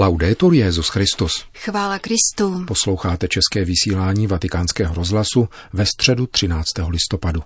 Laudetur Jezus Christus. Chvála Kristu. Posloucháte české vysílání Vatikánského rozhlasu ve středu 13. listopadu.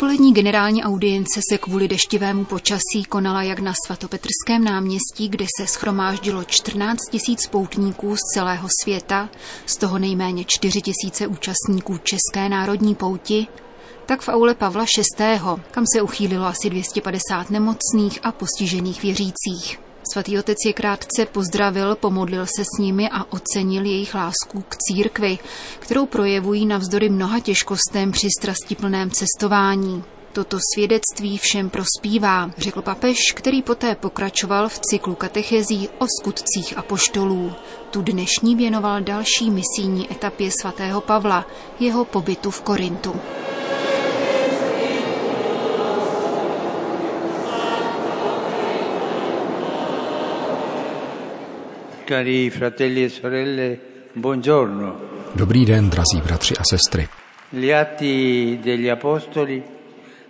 Dopolední generální audience se kvůli deštivému počasí konala jak na svatopetrském náměstí, kde se schromáždilo 14 tisíc poutníků z celého světa, z toho nejméně 4 tisíce účastníků České národní pouti, tak v aule Pavla VI., kam se uchýlilo asi 250 nemocných a postižených věřících. Svatý otec je krátce pozdravil, pomodlil se s nimi a ocenil jejich lásku k církvi, kterou projevují navzdory mnoha těžkostem při strastiplném cestování. Toto svědectví všem prospívá, řekl papež, který poté pokračoval v cyklu katechezí o skutcích a poštolů. Tu dnešní věnoval další misijní etapě svatého Pavla, jeho pobytu v Korintu. Cari fratelli e sorelle, buongiorno. Dobrý den, drazí bratři a sestry. Gli atti degli apostoli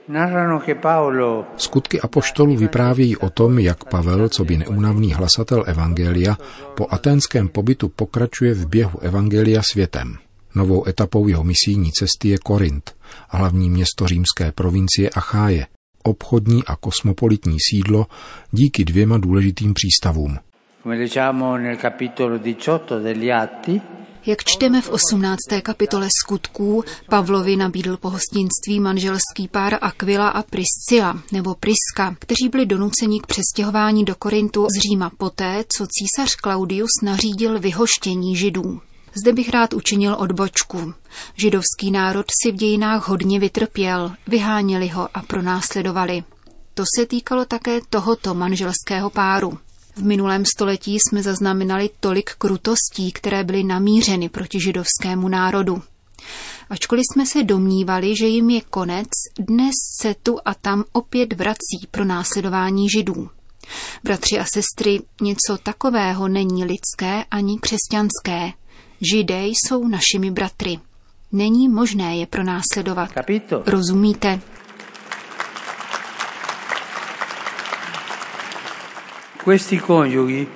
narrano che Paolo Skutky apoštolů vyprávějí o tom, jak Pavel, co by neunavný hlasatel Evangelia, po aténském pobytu pokračuje v běhu Evangelia světem. Novou etapou jeho misijní cesty je Korint, hlavní město římské provincie Acháje, obchodní a kosmopolitní sídlo díky dvěma důležitým přístavům – jak čteme v 18. kapitole skutků, Pavlovi nabídl pohostinství manželský pár Aquila a Priscila, nebo Priska, kteří byli donuceni k přestěhování do Korintu z Říma poté, co císař Claudius nařídil vyhoštění židů. Zde bych rád učinil odbočku. Židovský národ si v dějinách hodně vytrpěl, vyháněli ho a pronásledovali. To se týkalo také tohoto manželského páru. V minulém století jsme zaznamenali tolik krutostí, které byly namířeny proti židovskému národu. Ačkoliv jsme se domnívali, že jim je konec, dnes se tu a tam opět vrací pro následování židů. Bratři a sestry, něco takového není lidské ani křesťanské. Židé jsou našimi bratry. Není možné je pronásledovat. Rozumíte?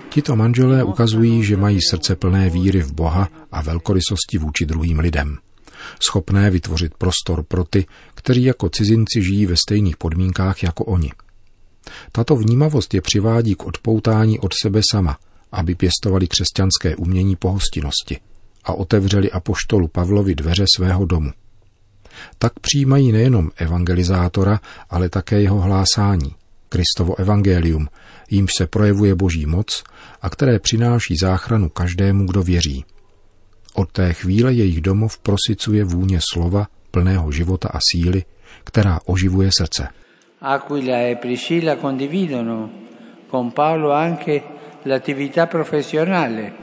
Tito manželé ukazují, že mají srdce plné víry v Boha a velkorysosti vůči druhým lidem. Schopné vytvořit prostor pro ty, kteří jako cizinci žijí ve stejných podmínkách jako oni. Tato vnímavost je přivádí k odpoutání od sebe sama, aby pěstovali křesťanské umění pohostinnosti a otevřeli apoštolu Pavlovi dveře svého domu. Tak přijímají nejenom evangelizátora, ale také jeho hlásání, Kristovo evangelium, jímž se projevuje boží moc a které přináší záchranu každému, kdo věří. Od té chvíle jejich domov prosicuje vůně slova plného života a síly, která oživuje srdce. Aquila e Priscilla condividono con Paolo anche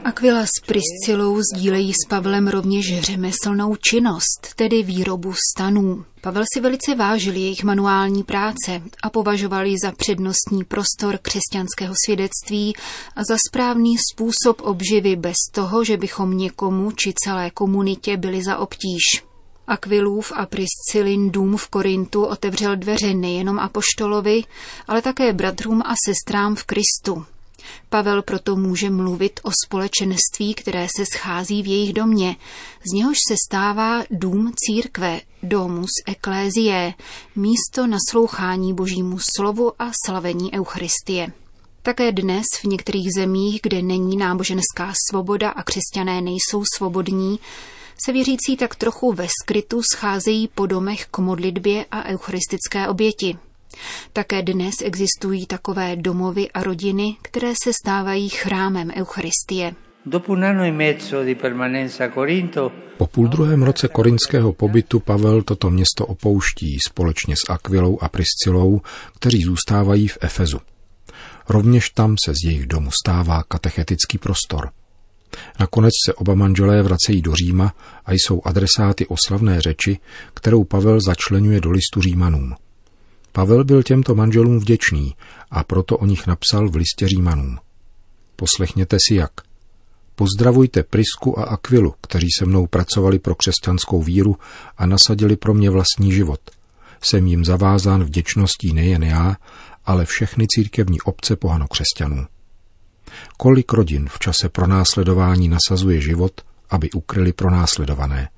Aquila s Priscilou sdílejí s Pavlem rovněž řemeslnou činnost, tedy výrobu stanů. Pavel si velice vážil jejich manuální práce a považoval ji za přednostní prostor křesťanského svědectví a za správný způsob obživy bez toho, že bychom někomu či celé komunitě byli za obtíž. Aquilův a Priscilin dům v Korintu otevřel dveře nejenom apoštolovi, ale také bratrům a sestrám v Kristu. Pavel proto může mluvit o společenství, které se schází v jejich domě. Z něhož se stává dům církve, domus eklézie, místo naslouchání božímu slovu a slavení Eucharistie. Také dnes v některých zemích, kde není náboženská svoboda a křesťané nejsou svobodní, se věřící tak trochu ve skrytu scházejí po domech k modlitbě a eucharistické oběti. Také dnes existují takové domovy a rodiny, které se stávají chrámem Eucharistie. Po půl druhém roce korinského pobytu Pavel toto město opouští společně s Aquilou a Priscilou, kteří zůstávají v Efezu. Rovněž tam se z jejich domu stává katechetický prostor. Nakonec se oba manželé vracejí do Říma a jsou adresáty oslavné řeči, kterou Pavel začlenuje do listu Římanům. Pavel byl těmto manželům vděčný a proto o nich napsal v listě Římanům. Poslechněte si jak. Pozdravujte Prisku a Akvilu, kteří se mnou pracovali pro křesťanskou víru a nasadili pro mě vlastní život. Jsem jim zavázán vděčností nejen já, ale všechny církevní obce pohanokřesťanů. Kolik rodin v čase pronásledování nasazuje život, aby ukryli pronásledované.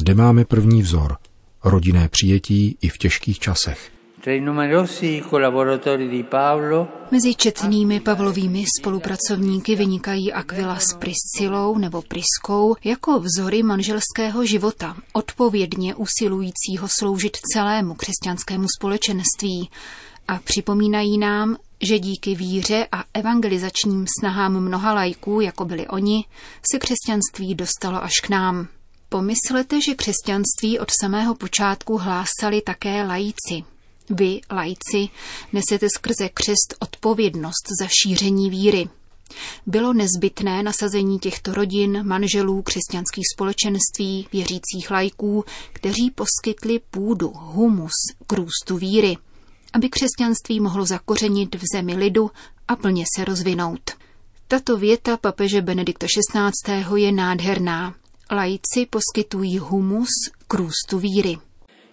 Zde máme první vzor, rodinné přijetí i v těžkých časech. Mezi četnými Pavlovými spolupracovníky vynikají Aquila s Priscilou nebo Priskou jako vzory manželského života, odpovědně usilujícího sloužit celému křesťanskému společenství a připomínají nám, že díky víře a evangelizačním snahám mnoha lajků, jako byli oni, se křesťanství dostalo až k nám. Pomyslete, že křesťanství od samého počátku hlásali také lajíci. Vy, lajci, nesete skrze křest odpovědnost za šíření víry. Bylo nezbytné nasazení těchto rodin, manželů, křesťanských společenství, věřících lajků, kteří poskytli půdu, humus k růstu víry – aby křesťanství mohlo zakořenit v zemi lidu a plně se rozvinout. Tato věta papeže Benedikta XVI. je nádherná. Laici poskytují humus k růstu víry.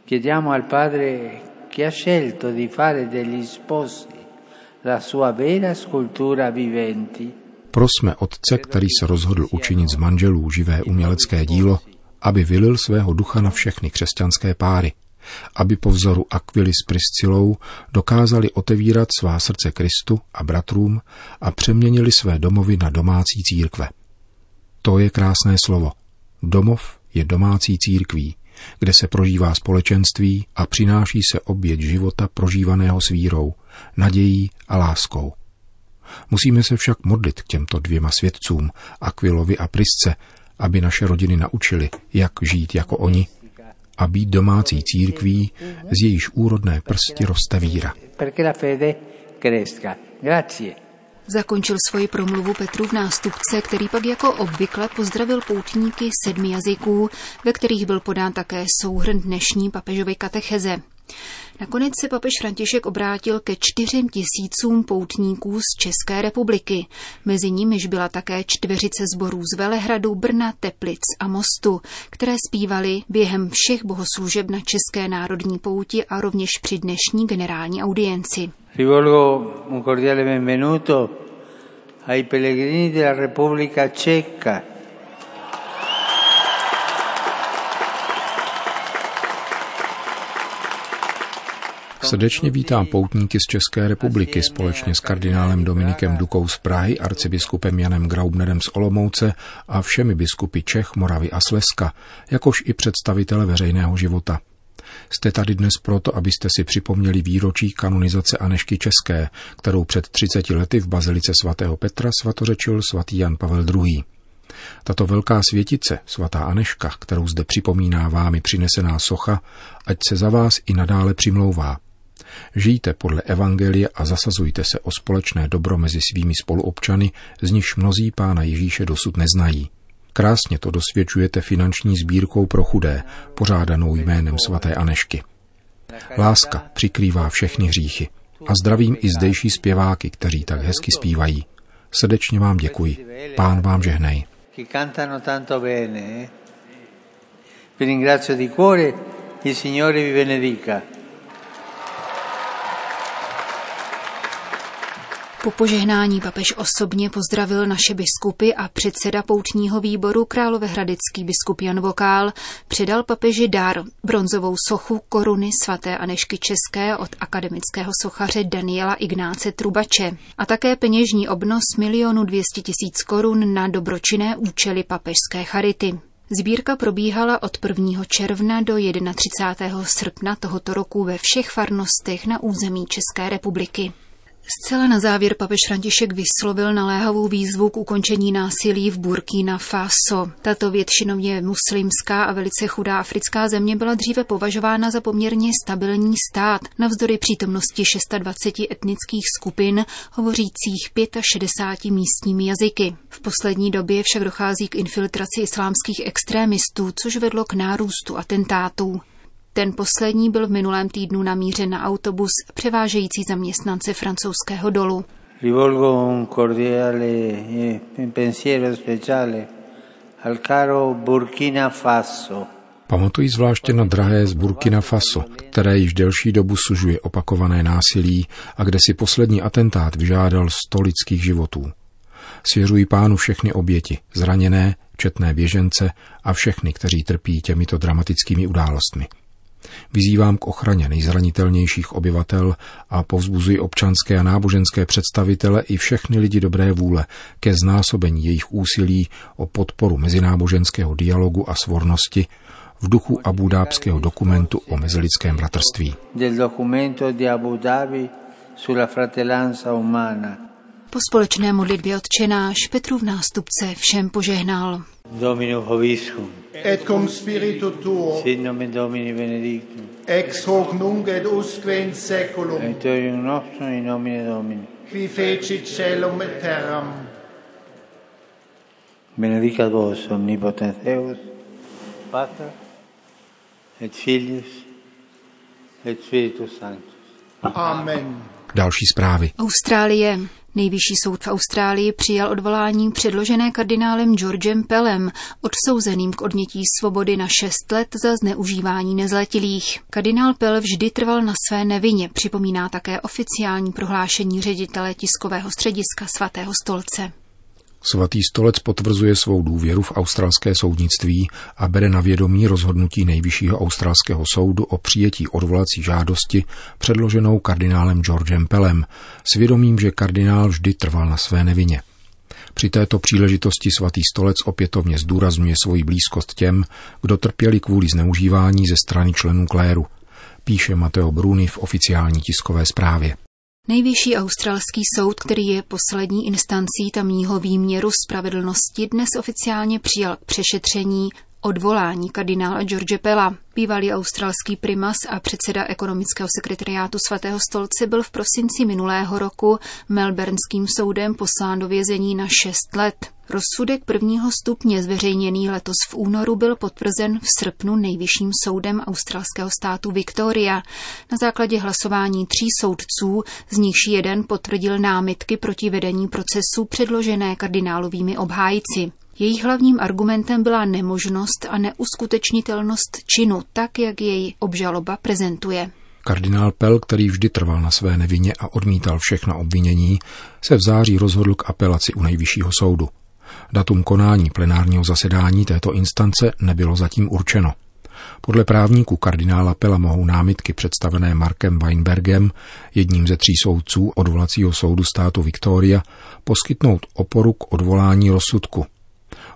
Chiediamo al Padre che ha scelto di fare degli sposi la sua vera scultura viventi. Prosme Otce, který se rozhodl učinit z manželů živé umělecké dílo, aby vylil svého ducha na všechny křesťanské páry – aby po vzoru Aquily s Priscilou dokázali otevírat svá srdce Kristu a bratrům a přeměnili své domovy na domácí církve. To je krásné slovo. Domov je domácí církví, kde se prožívá společenství a přináší se oběť života prožívaného s vírou, nadějí a láskou. Musíme se však modlit k těmto dvěma svědcům, Aquilovi a Prisce, aby naše rodiny naučili, jak žít jako oni a být domácí církví, z jejíž úrodné prsti roste víra. Zakončil svoji promluvu Petrův nástupce, který pak jako obvykle pozdravil poutníky sedmi jazyků, ve kterých byl podán také souhrn dnešní papežovy katecheze. Nakonec se papež František obrátil ke čtyřem tisícům poutníků z České republiky. Mezi nimiž byla také čtveřice zborů z Velehradu, Brna, Teplic a Mostu, které zpívali během všech bohoslužeb na České národní pouti a rovněž při dnešní generální audienci. Rivolgo un cordiale benvenuto ai pellegrini della Repubblica Ceca Srdečně vítám poutníky z České republiky společně s kardinálem Dominikem Dukou z Prahy, arcibiskupem Janem Graubnerem z Olomouce a všemi biskupy Čech, Moravy a Slezska, jakož i představitele veřejného života. Jste tady dnes proto, abyste si připomněli výročí kanonizace Anešky České, kterou před 30 lety v bazilice svatého Petra svatořečil svatý Jan Pavel II. Tato velká světice, svatá Aneška, kterou zde připomíná vámi přinesená socha, ať se za vás i nadále přimlouvá – Žijte podle Evangelia a zasazujte se o společné dobro mezi svými spoluobčany, z nichž mnozí pána Ježíše dosud neznají. Krásně to dosvědčujete finanční sbírkou pro chudé, pořádanou jménem svaté Anešky. Láska přikrývá všechny hříchy a zdravím i zdejší zpěváky, kteří tak hezky zpívají. Srdečně vám děkuji. Pán vám žehnej. Vi ringrazio di cuore, il Signore vi benedica. Po požehnání papež osobně pozdravil naše biskupy a předseda poutního výboru královéhradecký biskup Jan Vokál předal papeži dar, bronzovou sochu koruny svaté Anešky České od akademického sochaře Daniela Ignáce Trubače a také peněžní obnos milionu 200 tisíc korun na dobročinné účely papežské charity. Sbírka probíhala od 1. června do 31. srpna tohoto roku ve všech farnostech na území České republiky. Zcela na závěr papež František vyslovil naléhavou výzvu k ukončení násilí v Burkina Faso. Tato většinově muslimská a velice chudá africká země byla dříve považována za poměrně stabilní stát, navzdory přítomnosti 26 etnických skupin, hovořících 65 místními jazyky. V poslední době však dochází k infiltraci islámských extrémistů, což vedlo k nárůstu atentátů. Ten poslední byl v minulém týdnu namířen na autobus převážející zaměstnance francouzského dolu. Rivolgo un cordiale e pensiero speciale al caro Burkina Faso. Pamatují zvláště na drahé z Burkina Faso, které již delší dobu sužuje opakované násilí a kde si poslední atentát vyžádal sto lidských životů. Svěřují pánu všechny oběti, zraněné, četné běžence a všechny, kteří trpí těmito dramatickými událostmi. Vyzývám k ochraně nejzranitelnějších obyvatel a povzbuzuji občanské a náboženské představitele i všechny lidi dobré vůle ke znásobení jejich úsilí o podporu mezináboženského dialogu a svornosti v duchu abudábského dokumentu o mezilidském bratrství. Po společné modlitbě odčenáš Petrův nástupce všem požehnal. Domino hoviscum. Et cum spiritu tuo. Sit nomen Domini benedictum. Ex hoc nunc et usque in seculum. Aiutorium nostrum in nomine Domini. Qui feci celum et terram. Benedicat vos omnipotens Deus, Pater, et Filius, et Spiritus Sanctus. Amen. Další zprávy. Austrálie. Nejvyšší soud v Austrálii přijal odvolání předložené kardinálem Georgem Pelem, odsouzeným k odnětí svobody na 6 let za zneužívání nezletilých. Kardinál Pel vždy trval na své nevině, připomíná také oficiální prohlášení ředitele tiskového střediska svatého stolce. Svatý stolec potvrzuje svou důvěru v australské soudnictví a bere na vědomí rozhodnutí nejvyššího australského soudu o přijetí odvolací žádosti předloženou kardinálem Georgem Pelem, s vědomím, že kardinál vždy trval na své nevině. Při této příležitosti svatý stolec opětovně zdůrazňuje svoji blízkost těm, kdo trpěli kvůli zneužívání ze strany členů kléru, píše Mateo Bruni v oficiální tiskové zprávě. Nejvyšší australský soud, který je poslední instancí tamního výměru spravedlnosti, dnes oficiálně přijal k přešetření odvolání kardinála George Pella. Bývalý australský primas a předseda ekonomického sekretariátu svatého stolce byl v prosinci minulého roku Melbourneským soudem poslán do vězení na 6 let. Rozsudek prvního stupně zveřejněný letos v únoru byl potvrzen v srpnu nejvyšším soudem australského státu Victoria na základě hlasování tří soudců, z nichž jeden potvrdil námitky proti vedení procesu předložené kardinálovými obhájci. Jejich hlavním argumentem byla nemožnost a neuskutečnitelnost činu, tak jak jej obžaloba prezentuje. Kardinál Pell, který vždy trval na své nevině a odmítal všechna obvinění, se v září rozhodl k apelaci u nejvyššího soudu. Datum konání plenárního zasedání této instance nebylo zatím určeno. Podle právníků kardinála Pela mohou námitky představené Markem Weinbergem, jedním ze tří soudců odvolacího soudu státu Victoria, poskytnout oporu k odvolání rozsudku.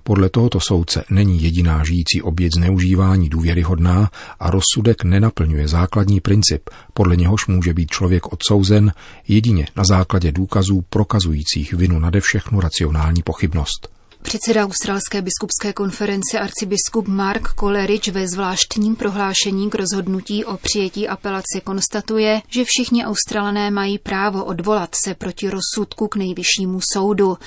Podle tohoto soudce není jediná žijící oběť zneužívání důvěryhodná a rozsudek nenaplňuje základní princip, podle něhož může být člověk odsouzen jedině na základě důkazů prokazujících vinu nade všechnu racionální pochybnost. Předseda Australské biskupské konference arcibiskup Mark Coleridge ve zvláštním prohlášení k rozhodnutí o přijetí apelace konstatuje, že všichni Australané mají právo odvolat se proti rozsudku k nejvyššímu soudu.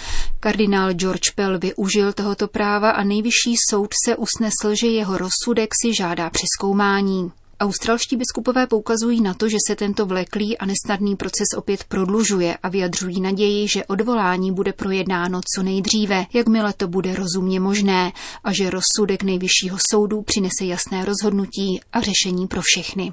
Kardinál George Pell využil tohoto práva a nejvyšší soud se usnesl, že jeho rozsudek si žádá přeskoumání. Australští biskupové poukazují na to, že se tento vleklý a nesnadný proces opět prodlužuje a vyjadřují naději, že odvolání bude projednáno co nejdříve, jakmile to bude rozumně možné, a že rozsudek nejvyššího soudu přinese jasné rozhodnutí a řešení pro všechny.